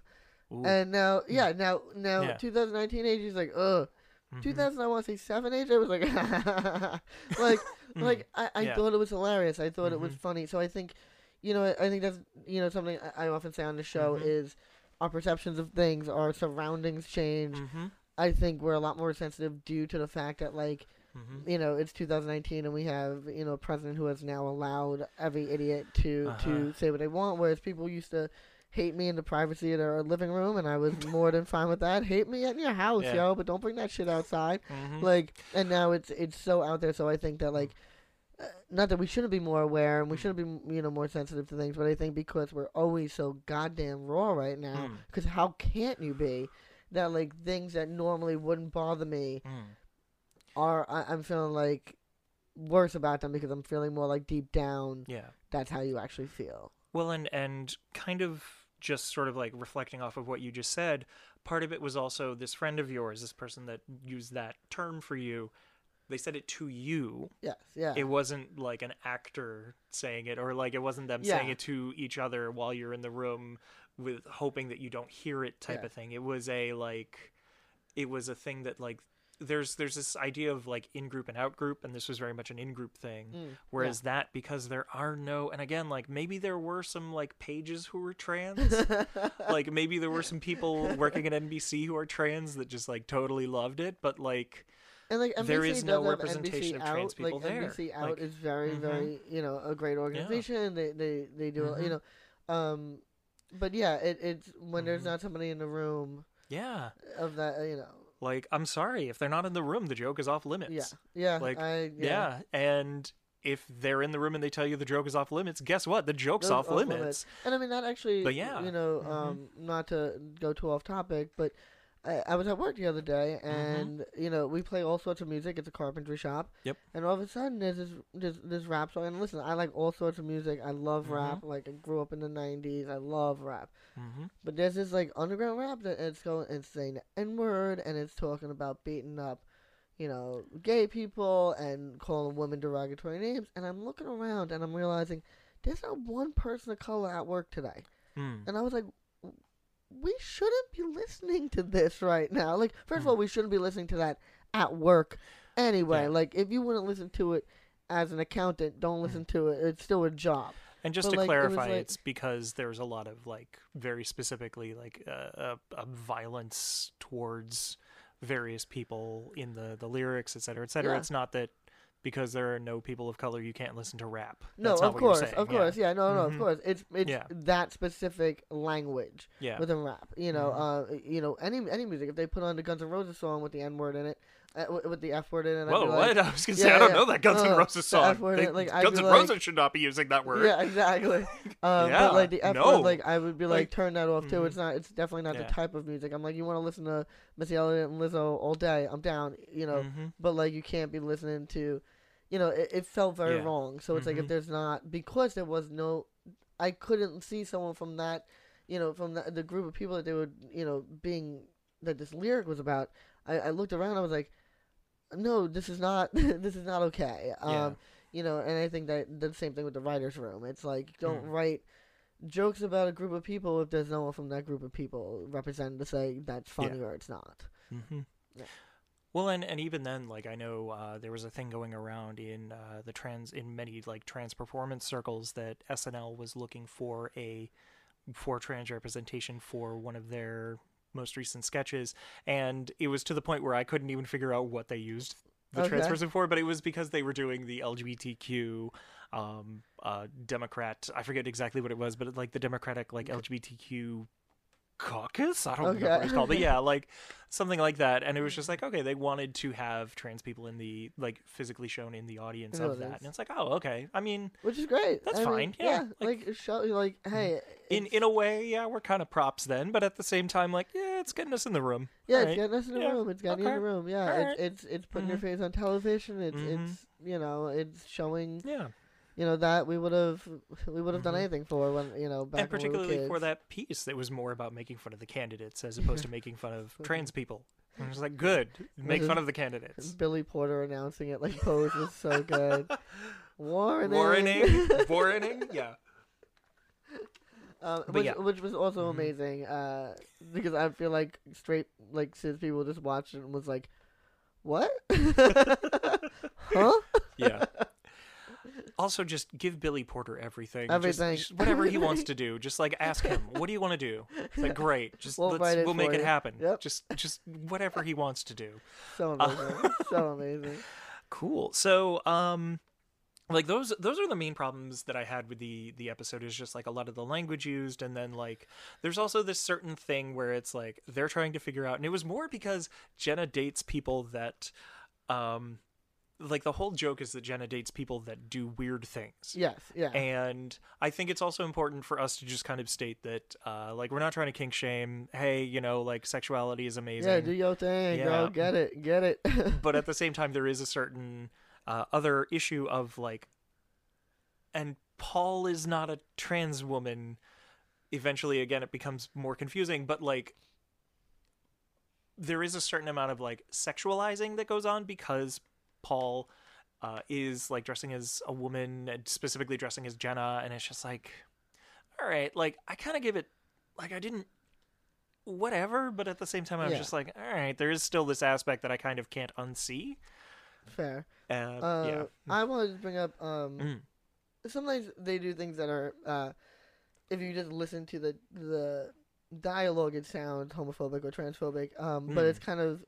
Ooh. And now, yeah, now now Yeah. 2019 age is like, ugh. Mhm. 2000, I want to say seven age. I was like, like, Mm. like I, I Yeah. thought it was hilarious. I thought it was Mhm. funny. So I think, you know, I, think that's you know something I, often say on the show Mhm. is our perceptions of things, our surroundings change. Mhm. I think we're a lot more sensitive due to the fact that like Mhm. you know it's 2019 and we have you know a president who has now allowed every idiot to Uh-huh. to say what they want, whereas people used to. Hate me in the privacy of their living room, and I was more than fine with that. Hate me at your house, Yeah. yo, but don't bring that shit outside Mhm. like and now it's it's so out there so i think that like uh, not that we shouldn't be more aware and we shouldn't be you know more sensitive to things but i think because we're always so goddamn raw right now Mm. because how can't you be that like things that normally wouldn't bother me Mm. are I, i'm feeling like worse about them because i'm feeling more like deep down Yeah. that's how you actually feel Well, and and kind of just sort of like reflecting off of what you just said, part of it was also this friend of yours, this person that used that term for you. They said it to you. yes yeah It wasn't like an actor saying it, or like it wasn't them saying it to each other while you're in the room with hoping that you don't hear it type Yeah. of thing. It was a like, it was a thing that like. There's there's this idea of like in group and out group, and this was very much an in group thing. Mm, Whereas that, because there are no, and again, like maybe there were some like pages who were trans, like maybe there were some people working at NBC who are trans that just like totally loved it, but like And like NBC There is no representation NBC of trans out. people like, there. NBC out Like, is very, mhm. very you know a great organization. They they they do Mhm. you know, um, but yeah, it, it's when there's Mhm. not somebody in the room yeah, of that you know. like I'm sorry if they're not in the room, the joke is off limits. Yeah, yeah, Like, I, yeah. and if they're in the room and they tell you the joke is off limits, guess what? The joke's Those off, limits. And I mean that actually, But yeah. you know, Mhm. um, not to go too off topic, but I, I was at work the other day, and you know, we play all sorts of music. It's a carpentry shop. Mm-hmm. Yep. And all of a sudden, there's this this, this rap song. And listen, I like all sorts of music. I love Mm-hmm. rap. Like I grew up in the '90s. I love rap. hmm But there's this like underground rap that it's going, it's saying the N word, and it's talking about beating up, you know, gay people and calling women derogatory names. And I'm looking around and I'm realizing there's not one person of color at work today. Mm. And I was like, we shouldn't be listening to this right now. Like, first of all, we shouldn't be listening to that at work anyway. Yeah. Like, if you wouldn't listen to it as an accountant, don't listen to it. It's still a job. And just But, to like, it clarify, like- it's because there's a lot of like very specifically like uh, uh, uh, violence towards various people in the the lyrics, et cetera, et cetera. Yeah. It's not that because there are no people of color you can't listen to rap. No, of course, of course, yeah, no, no, Mhm. of course. It's it's Yeah. that specific language Yeah. within rap. You know, Mhm. uh, you know, any any music. If they put on the Guns N' Roses song with the N word in it, with- with the F word in it. Whoa, like, what? I was gonna Yeah, say I don't yeah. know that Guns N' No, Roses the song. Word, They- like, Guns N' like- Roses should not be using that word. Yeah, exactly. Um, Yeah, but like the F no. word, like I would be like, turn that off too. Mhm. It's not. It's definitely not Yeah. the type of music. I'm like, you want to listen to Missy Elliott and Lizzo all day? I'm down. You know, Mhm. but like you can't be listening to, you know, it, it felt very Yeah. wrong. So it's like if Mhm. there's not because there was no, I couldn't see someone from that, you know, from the, the group of people that they were, you know, being that this lyric was about. I, I looked around. I was like, no, this is not. this is not okay. Um, Yeah. you know, and I think that the same thing with the writers' room. It's like don't Mm. write jokes about a group of people if there's no one from that group of people represented to say that's funny or it's not. Mm-hmm. Yeah. Well, and and even then, like I know uh, there was a thing going around in uh, the trans in many like trans performance circles that SNL was looking for a for trans representation for one of their most recent sketches, and it was to the point where I couldn't even figure out what they used the trans Okay. person for, but it was because they were doing the LGBTQ um uh democrat i forget exactly what it was but like the democratic like lgbtq caucus i don't know what Okay. it's called but yeah like something like that and it was just like okay they wanted to have trans people in the like physically shown in the audience of that and it's like oh okay i mean Which is great. That's I mean, fine, yeah, like, show like hey, in it's- in a way yeah we're kind of props then but at the same time like yeah it's getting us in the room yeah, it's getting us in the Yeah, room. It's getting you in the room. Yeah, it's it's it's putting your Mhm. face on television. It's Mhm. it's you know it's showing yeah you know that we would have we would have done Mhm. anything for when you know back and when we were particularly for that piece that was more about making fun of the candidates as opposed to making fun of trans people and it was like good make fun of the candidates Billy Porter announcing it like pose was so good. Warning. warning warning yeah Um, which, yeah. which was also Mhm. amazing uh, because I feel like straight like cis people just watched it and was like, "What? huh?" yeah also just give billy porter everything Everything. just whatever he wants to do just like ask him what do you want to do it's like great just We'll let's it we'll make for it you. happen Yep. just just whatever he wants to do So amazing, so amazing. Cool. So, um, like those those are the main problems that I had with the the episode is just like a lot of the language used, and then like there's also this certain thing where it's like they're trying to figure out, and it was more because Jenna dates people that, um, like the whole joke is that Jenna dates people that do weird things. Yes, yeah, And I think it's also important for us to just kind of state that, uh, like, we're not trying to kink shame. Hey, you know, like, sexuality is amazing yeah. Do your thing, Yeah. girl. Get it, get it. but at the same time there is a certain uh, other issue of like and paul is not a trans woman eventually again it becomes more confusing but like there is a certain amount of like sexualizing that goes on because paul uh, is like dressing as a woman and specifically dressing as jenna and it's just like all right like i kind of give it like i didn't whatever but at the same time i was Yeah. just like all right there is still this aspect that i kind of can't unsee Fair. uh, Uh, yeah I wanted to bring up um. Mm. Sometimes they do things that are uh, if you just listen to the the dialogue, it sounds homophobic or transphobic. Um, but Mm. it's kind of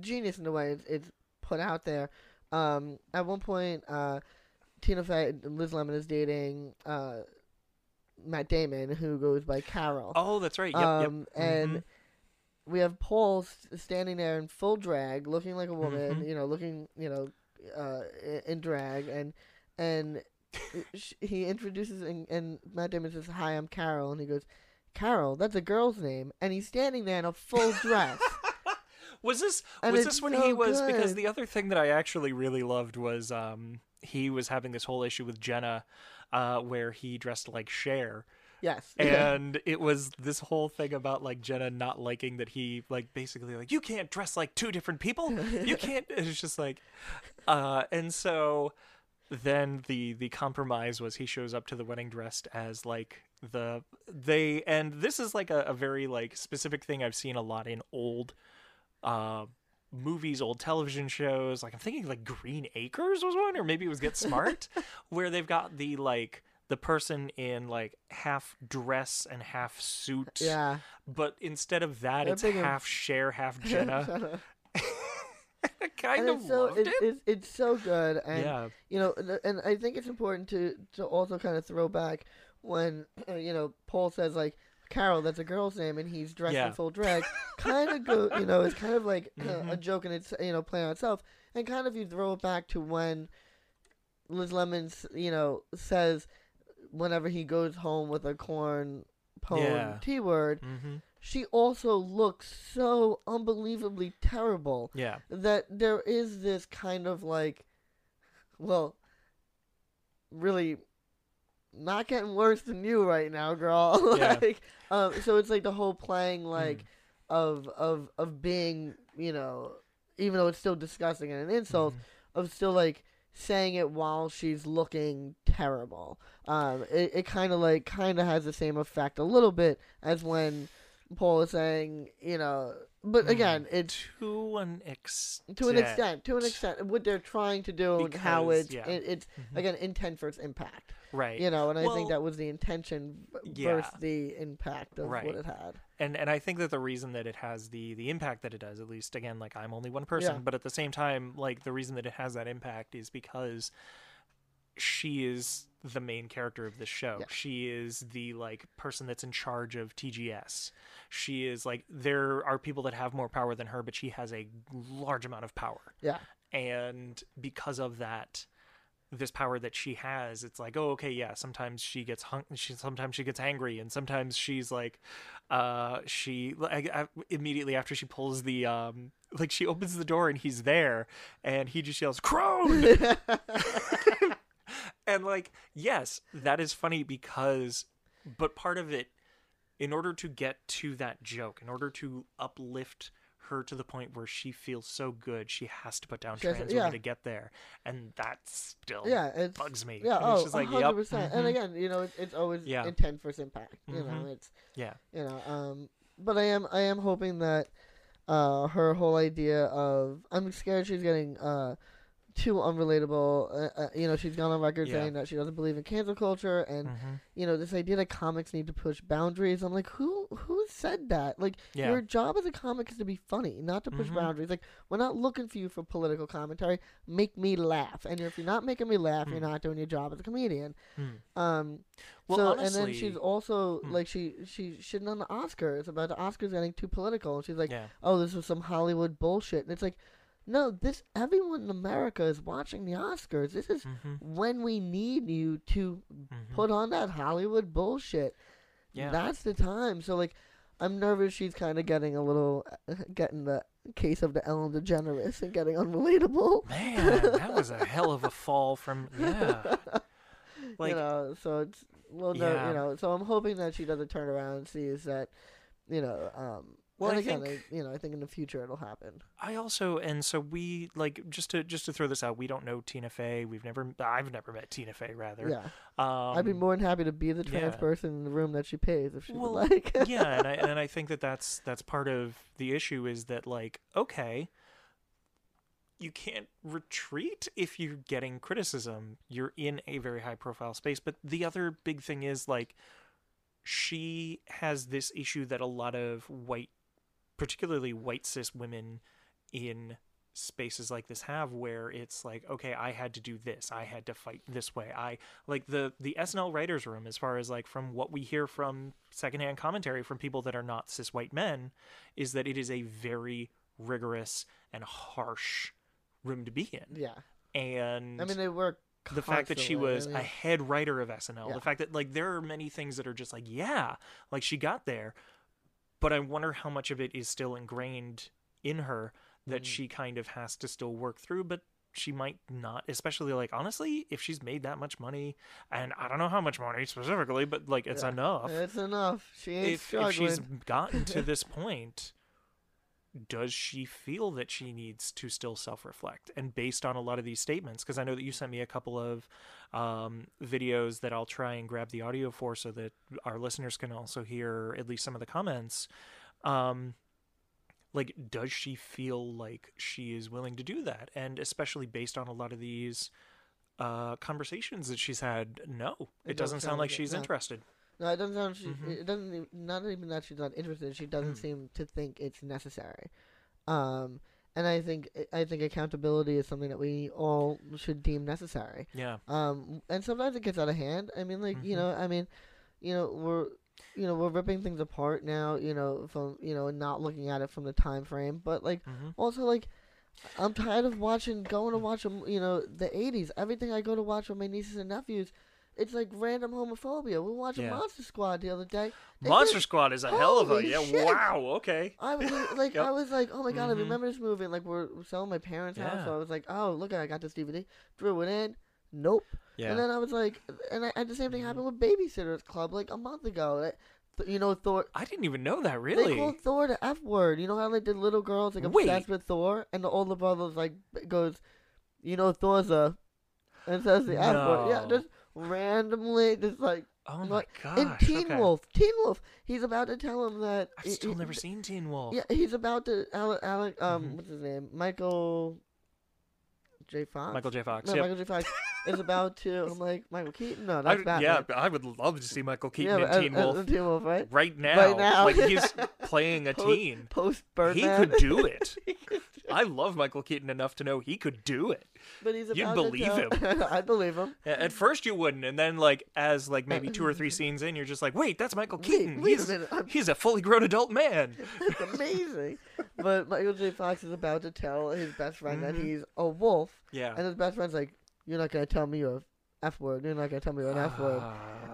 genius in the way it's, it's put out there. Um, at one point, uh, Tina Fey, Liz Lemon is dating uh, Matt Damon, who goes by Carol. oh that's right yep, um, yep. and Mhm. we have Paul s- standing there in full drag, looking like a woman. Mhm. You know, looking you know uh, in drag, and and he introduces and, and Matt Damon says, "Hi, I'm Carol," and he goes, "Carol, that's a girl's name," and he's standing there in a full dress. Was this and was this when so he was because the other thing that i actually really loved was um he was having this whole issue with jenna uh where he dressed like Cher. yes, and it was this whole thing about like Jenna not liking that he like basically like you can't dress like two different people. You can't. It's just like, uh, and so then the the compromise was he shows up to the wedding dressed as like the they and this is like a, a very like specific thing I've seen a lot in old uh movies old television shows. Like i'm thinking like green acres was one or maybe it was get smart where they've got the like the person in like half dress and half suit. Yeah. but instead of that They're it's of- half Cher half jenna. I kind and of it's so loved it, it, It's, it's so good, and yeah. you know, and- and I think it's important to to also kind of throw back when you know Paul says like, Carol, that's a girl's name, and he's dressed Yeah. in full drag, kind of go, you know, it's kind of like uh, a joke and its, you know, play on itself, and kind of you throw it back to when Liz Lemons, you know, says whenever he goes home with a corn pone Yeah. T word, hmm she also looks so unbelievably terrible Yeah. that there is this kind of like, well, really not getting worse than you right now, girl. Yeah. like, um, so it's like the whole playing like Mm. of of of being, you know, even though it's still disgusting and an insult, Mhm. of still like saying it while she's looking terrible. Um, it, it kind of like kind of has the same effect a little bit as when Paul is saying, you know, but Mm. again, it's to an extent. to an extent, to an extent, what they're trying to do and how it's yeah. it, it's Mhm. again intent for its impact, right? you know, and I think that was the intention yeah. versus the impact of Right. what it had. and and I think that the reason that it has the the impact that it does, at least again, like I'm only one person, Yeah. but at the same time, like the reason that it has that impact is because she is the main character of this show. Yeah. She is the like person that's in charge of TGS. She is like there are people that have more power than her, but she has a large amount of power. Yeah, and because of that this power that she has it's like oh okay yeah sometimes she gets hung she sometimes she gets angry and sometimes she's like uh she I- immediately after she pulls the um like she opens the door and he's there and he just yells crone and like yes that is funny because but part of it in order to get to that joke in order to uplift her to the point where she feels so good she has to put down She has trans yeah. women to get there and that still yeah, it's bugs me yeah, And oh, it's like hundred yep percent. And again, you know, it's, it's always Yeah. intent versus impact. You know, Mhm. it's yeah you know, um, but I am I am hoping that uh her whole idea of I'm scared she's getting uh too unrelatable. Uh, uh, you know, she's gone on record Yeah. saying that she doesn't believe in cancel culture and. mhm, you know this idea that comics need to push boundaries i'm like who who said that like Yeah. your job as a comic is to be funny not to push Mhm. boundaries like we're not looking for you for political commentary make me laugh and if you're not making me laugh you're Hmm. not doing your job as a comedian hmm. um Well, so and then she's also Hmm. like she she shitting on the oscars about the oscars getting too political and she's like yeah oh this was some hollywood bullshit and it's like no this everyone in america is watching the oscars this is mhm, when we need you to mhm. put on that Hollywood bullshit. Yeah. That's the time. So like I'm nervous she's kind of getting a little getting the case of the Ellen DeGeneres and getting unrelatable. man that was a hell of a fall from yeah like you know, so it's well no, you know, so I'm hoping that she doesn't turn around and sees that you know, um Well, and I again, think- I, you know, I think in the future it'll happen. I also and so we like just to just to throw this out, we don't know Tina Fey. We've never I've never met Tina Fey rather. Yeah, Um, I'd be more than happy to be the trans yeah. person in the room that she pays if she Well, would like. yeah, and I and I think that that's that's part of the issue is that like okay, you can't retreat if you're getting criticism. You're in a very high profile space, but the other big thing is like she has this issue that a lot of white particularly white cis women in spaces like this have where it's like okay i had to do this. I had to fight this way. I like the the snl writers room as far as like from what we hear from secondhand commentary from people that are not cis white men is that it is a very rigorous and harsh room to be in. Yeah, and I mean they work. the fact that she was a head writer of SNL, Yeah. the fact that like there are many things that are just like yeah, like she got there, but I wonder how much of it is still ingrained in her that Mm. she kind of has to still work through, but she might not, especially like honestly, if she's made that much money, and I don't know how much money specifically, but like it's Yeah. enough. It's enough. She If, if she's gotten to this point, does she feel that she needs to still self-reflect? And based on a lot of these statements because i know that you sent me a couple of um, videos that i'll try and grab the audio for so that our listeners can also hear at least some of the comments um, like does she feel like she is willing to do that? And especially based on a lot of these uh, conversations that she's had no it, It doesn't sound like she's interested No, it doesn't sound. She, Mhm. It doesn't. Even, not even that she's not interested. She doesn't Mm. seem to think it's necessary. Um, and I think I think accountability is something that we all should deem necessary. yeah Um, and sometimes it gets out of hand. I mean, like you Mhm. know, I mean, you know, we're you know, we're ripping things apart now. You know, from you know, and not looking at it from the time frame, but like Mhm. also like. I'm tired of watching, going to watch you know, the 80s. Everything I go to watch with my nieces and nephews, it's like random homophobia. We were watching Yeah. Monster Squad the other day. Monster did- Squad is a hell of a yeah. shit. Wow. Okay. I was like, Yep. I was like, oh my god, I Mhm. remember this movie. And like, we're selling my parents' house, so I was like, oh look, I got this DVD. Threw it in. Nope. Yeah. And then I was like, and I, and the same thing happened with Babysitters Club like a month ago. You know, Thor. I didn't even know that. Really, they called Thor the F word. You know how like the little girls like Wait. obsessed with Thor, and the older brother's like goes, you know, Thor's a, and says the F word. Yeah, No. Randomly, just like oh my like, gosh. in Teen okay. Wolf. Teen Wolf. He's about to tell him that I've he- still he- never seen Teen Wolf. Yeah, he's about to Alec, Alec um, Mhm. what's his name? Michael J. Fox. Michael J. Fox. No, yep. Michael J. Fox is about to. I'm like Michael Keaton. No, I that's Batman. yeah, I would love to see Michael Keaton yeah, in Teen Wolf Teen Wolf, right? right now. right now. Like he's playing a Post- teen. Post He could do it. I love Michael Keaton enough to know he could do it. but he's You'd believe tell, I believe him. A- At first you wouldn't, and then like as like maybe two or three scenes in, you're just like, wait, that's Michael Keaton. wait a he's, minute, he's a fully grown adult man. It's amazing. But Michael J. Fox is about to tell his best friend that Mhm. he's a wolf, Yeah. and his best friend's like, "You're not gonna tell me you're a F word. You're not gonna tell me you're an F word."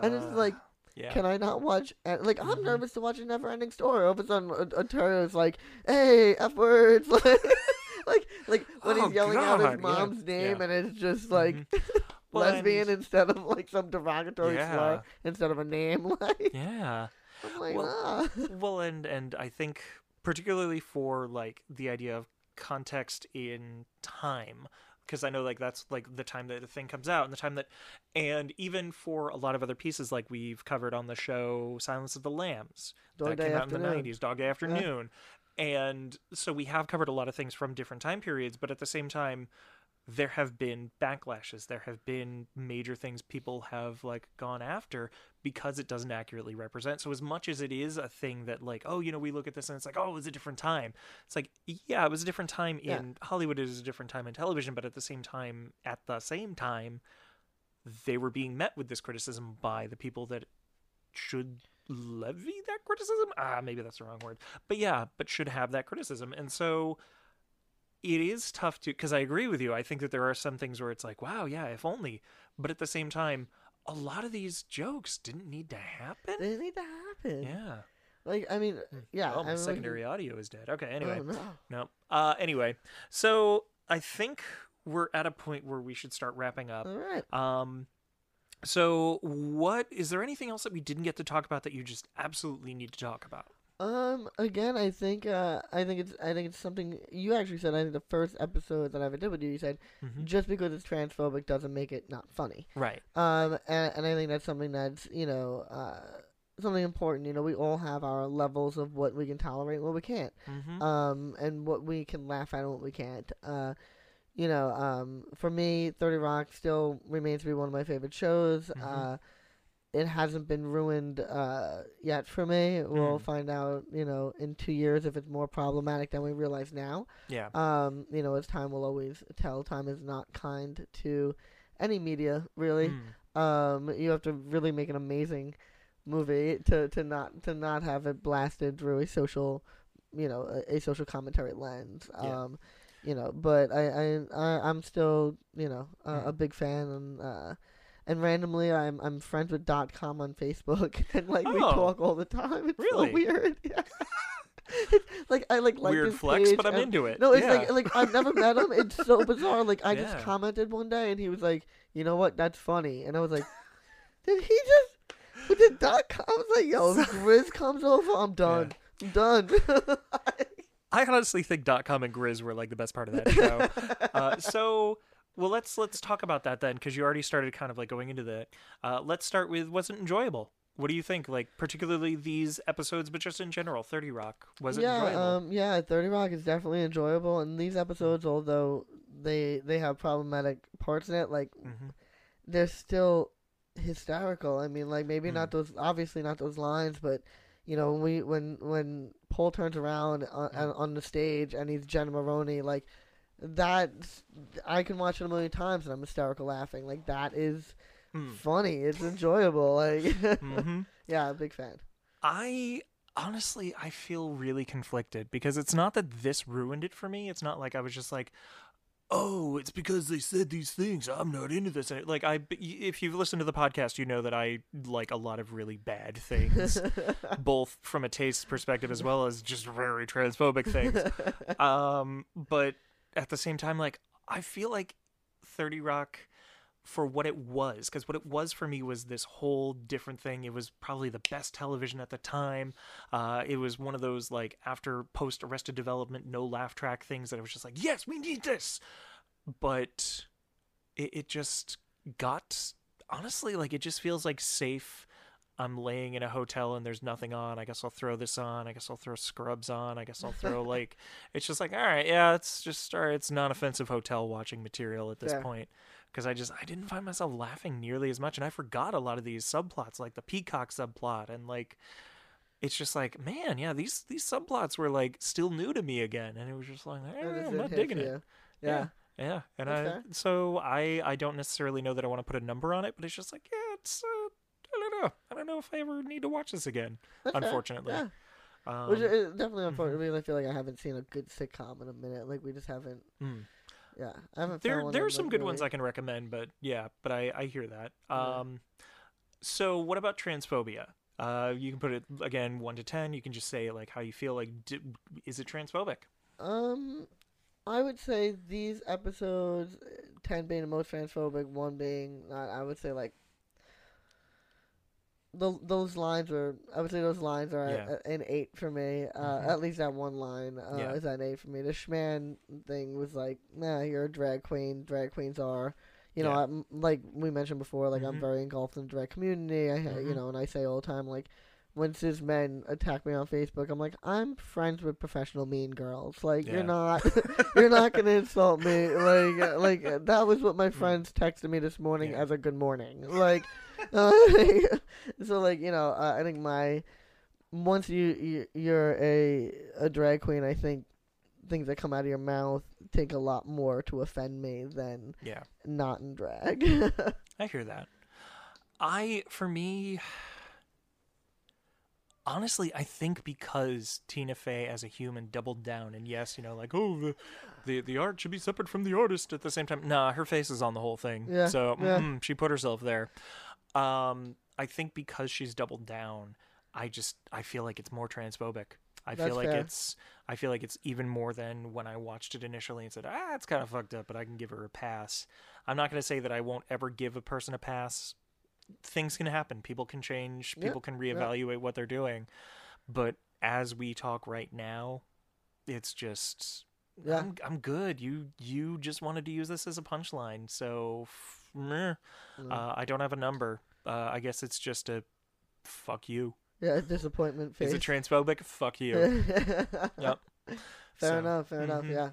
And it's like, Ah, yeah. Can I not watch? Like, I'm Mhm. nervous to watch a never-ending story. All of a sudden, Ontario's like, "Hey, f words!" like, like, like when Oh, he's yelling out God, his yeah, mom's name, yeah. and it's just like Well, lesbian and- instead of like some derogatory Yeah. slur instead of a name. Like, yeah. I'm like, Well, ah. well and and i think particularly for like the idea of context in time because i know like that's like the time that the thing comes out and the time that and even for a lot of other pieces like we've covered on the show silence of the lambs Dog that Day came out in the 90s dog day afternoon. And so we have covered a lot of things from different time periods but at the same time there have been backlashes there have been major things people have like gone after because it doesn't accurately represent. So as much as it is a thing that like oh you know we look at this and it's like oh it was a different time. It's like yeah it was a different time Yeah. in hollywood it is a different time in television but at the same time at the same time they were being met with this criticism by the people that should levy that criticism? Ah maybe that's the wrong word. But yeah but should have that criticism. And so it is tough to because i agree with you i think that there are some things where it's like wow yeah if only but at the same time a lot of these jokes didn't need to happen they didn't need to happen. yeah Like, I mean, yeah. oh my secondary audio is dead okay anyway Oh, no. no uh anyway so i think we're at a point where we should start wrapping up All right. um so what is there anything else that we didn't get to talk about that you just absolutely need to talk about Um. Again, I think. Uh. I think it's. I think it's something you actually said. I think the first episode that I ever did with you, you said Mhm. just because it's transphobic doesn't make it not funny. right Um, and, and I think that's something that's you know uh, something important. You know, we all have our levels of what we can tolerate, and what we can't, mm-hmm. um, and what we can laugh at and what we can't. Uh, you know, um, for me, Thirty Rock still remains to be one of my favorite shows. Mhm. Uh, it hasn't been ruined uh, yet for me. We'll Mm. find out, you know, in two years if it's more problematic than we realize now. yeah Um, you know, as time will always tell, time is not kind to any media, really. Mm. Um, you have to really make an amazing movie to, to not to not have it blasted through a social, you know, a, a social commentary lens. Yeah. Um, you know, but I I, I I'm still you know a, a Mhm. big fan and uh. And randomly, I'm I'm friends with dot com on Facebook, and like we Oh. talk all the time. It's Really? so weird. Yeah. It's like I like like weird his flex page but i'm and- into it no, it's yeah. like like I've never met him. It's so bizarre. Like I Yeah. just commented one day, and he was like, "You know what? That's funny." And I was like, "Did he just?" Who did dot com? I was like, "Yo, if Grizz comes over, I'm done. I'm done." I honestly think dot com and Grizz were like the best part of that show. uh, so, well, let's let's talk about that then, because you already started kind of like going into that. Uh, let's start with was it enjoyable? What do you think? Like particularly these episodes, but just in general, Thirty Rock was it yeah, enjoyable? um, yeah. Thirty Rock is definitely enjoyable, and these episodes, although they they have problematic parts in it, like Mhm. they're still hysterical. I mean, like maybe Mm. not those, obviously not those lines, but you know, when we when when Paul turns around on, Mm. on the stage and he's Jenna Maroney, like that, I can watch it a million times and I'm hysterical laughing. Like that is Hmm. funny. It's enjoyable. Like, Mhm. yeah, big fan. I honestly I feel really conflicted because it's not that this ruined it for me. It's not like I was just like, "Oh, it's because they said these things. I'm not into this." Like I if you've listened to the podcast, you know that I like a lot of really bad things, both from a taste perspective as well as just very transphobic things. Um, but at the same time like I feel like 30 Rock for what it was because what it was for me was this whole different thing. It was probably the best television at the time. Uh, it was one of those like after post arrested development no laugh track things that i was just like yes we need this! But it, it just got honestly like it just feels like safe i'm laying in a hotel and there's nothing on i guess i'll throw this on i guess i'll throw scrubs on i guess i'll throw like it's just like all right yeah it's just all right, it's non-offensive hotel watching material at this point because I just I didn't find myself laughing nearly as much, and I forgot a lot of these subplots, like the peacock subplot, and like it's just like man, yeah, these these subplots were like still new to me again, and it was just like eh, I'm not digging it. you. Yeah. yeah, and That's I so I I don't necessarily know that I want to put a number on it, but it's just like yeah, it's I don't know, I don't know if I ever need to watch this again. Unfortunately, Yeah. um, Which is definitely unfortunate. I feel like I haven't seen a good sitcom in a minute. Like we just haven't. mm. Yeah, I haven't. there there are some good ones I can recommend, but yeah, but I I hear that. Yeah. Um, so what about transphobia? Uh, you can put it again one to ten. You can just say like how you feel. Like, d- is it transphobic? Um, I would say these episodes, ten being the most transphobic, one being not. I would say like. Those those lines are. I would say those lines are Yeah. a- an eight for me. Uh, Mhm. At least that one line uh, Yeah. is an eight for me. The Schman thing was like, nah, you're a drag queen. Drag queens are. You know, Yeah. I'm, like we mentioned before, like Mhm. I'm very engulfed in the drag community. I, ha you know, and I say all the time, like, when cis men attack me on Facebook, I'm like, I'm friends with professional mean girls. Like, Yeah. you're not, you're not gonna insult me. Like, like that was what my friends texted me this morning Mm. Yeah. as a good morning. Like, so like you know, uh, I think my once you, you you're a a drag queen, I think things that come out of your mouth take a lot more to offend me than Yeah, not in drag. I hear that. I for me. Honestly, I think because Tina Fey as a human doubled down, and yes, you know, like oh, the, the the art should be separate from the artist. At the same time, nah, her face is on the whole thing. Yeah, So yeah. mm, she put herself there. Um, I think because she's doubled down, I just I feel like it's more transphobic. I That's feel like fair. it's I feel like it's even more than when I watched it initially and said, ah, it's kind of fucked up, but I can give her a pass. I'm not going to say that I won't ever give a person a pass. Things can happen. People can change. Yep, People can yep. reevaluate what they're doing. But as we talk right now, it's just Yeah. I'm I'm good. You you just wanted to use this as a punchline, so f- meh. Uh, I don't have a number. Uh, I guess it's just a fuck you. yeah, disappointment face. Is it transphobic? Fuck you. yep. Fair So, enough. Fair enough. mhm. Yeah.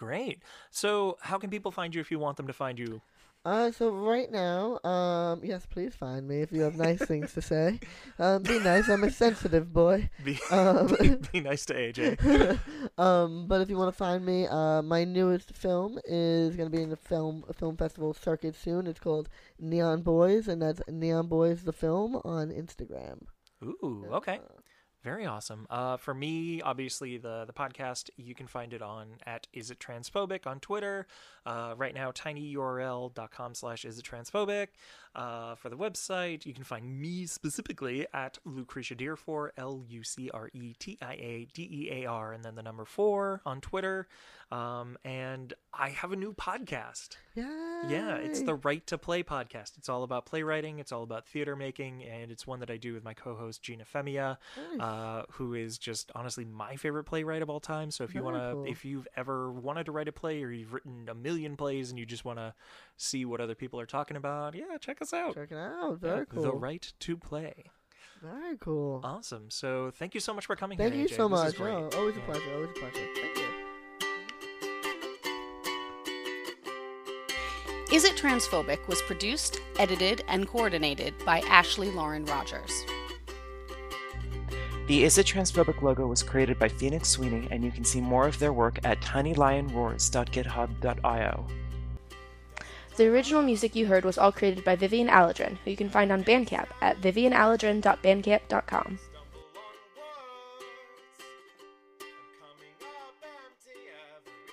Great. So, how can people find you if you want them to find you? Uh, so right now, um, yes, please find me if you have nice things to say. Um, be nice. I'm a sensitive boy. Be, Um, be, be nice to AJ. um, but if you want to find me, uh, my newest film is gonna be in the film film festival circuit soon. It's called Neon Boys, and that's Neon Boys the film on Instagram. Ooh, okay. Uh, Very awesome. Uh, for me, obviously the the podcast you can find it on at is it transphobic on Twitter. Uh, right now, tinyurl.com slash is it transphobic. Uh, for the website, you can find me specifically at Lucretia Dearfor, L U C R E T I A D E A R, and then the number four on Twitter. Um, and I have a new podcast. yeah. Yeah, it's the Right to Play podcast. It's all about playwriting, it's all about theater making, and it's one that I do with my co host, Gina Femia, uh, who is just honestly my favorite playwright of all time. So if you want to, cool. if you've ever wanted to write a play or you've written a million plays and you just want to see what other people are talking about, yeah, check us out. Check it out. Yeah, Very cool. The Right to Play. Very cool. Awesome. So thank you so much for coming Thank you AJ. so This much. Oh, always a pleasure. Always a pleasure. Thank Is It Transphobic was produced, edited, and coordinated by Ashley Lauren Rogers. The Is It Transphobic logo was created by Phoenix Sweeney, and you can see more of their work at tinylionroars.github.io. The original music you heard was all created by Vivian Alladrin, who you can find on Bandcamp at vivianaladrin.bandcamp.com.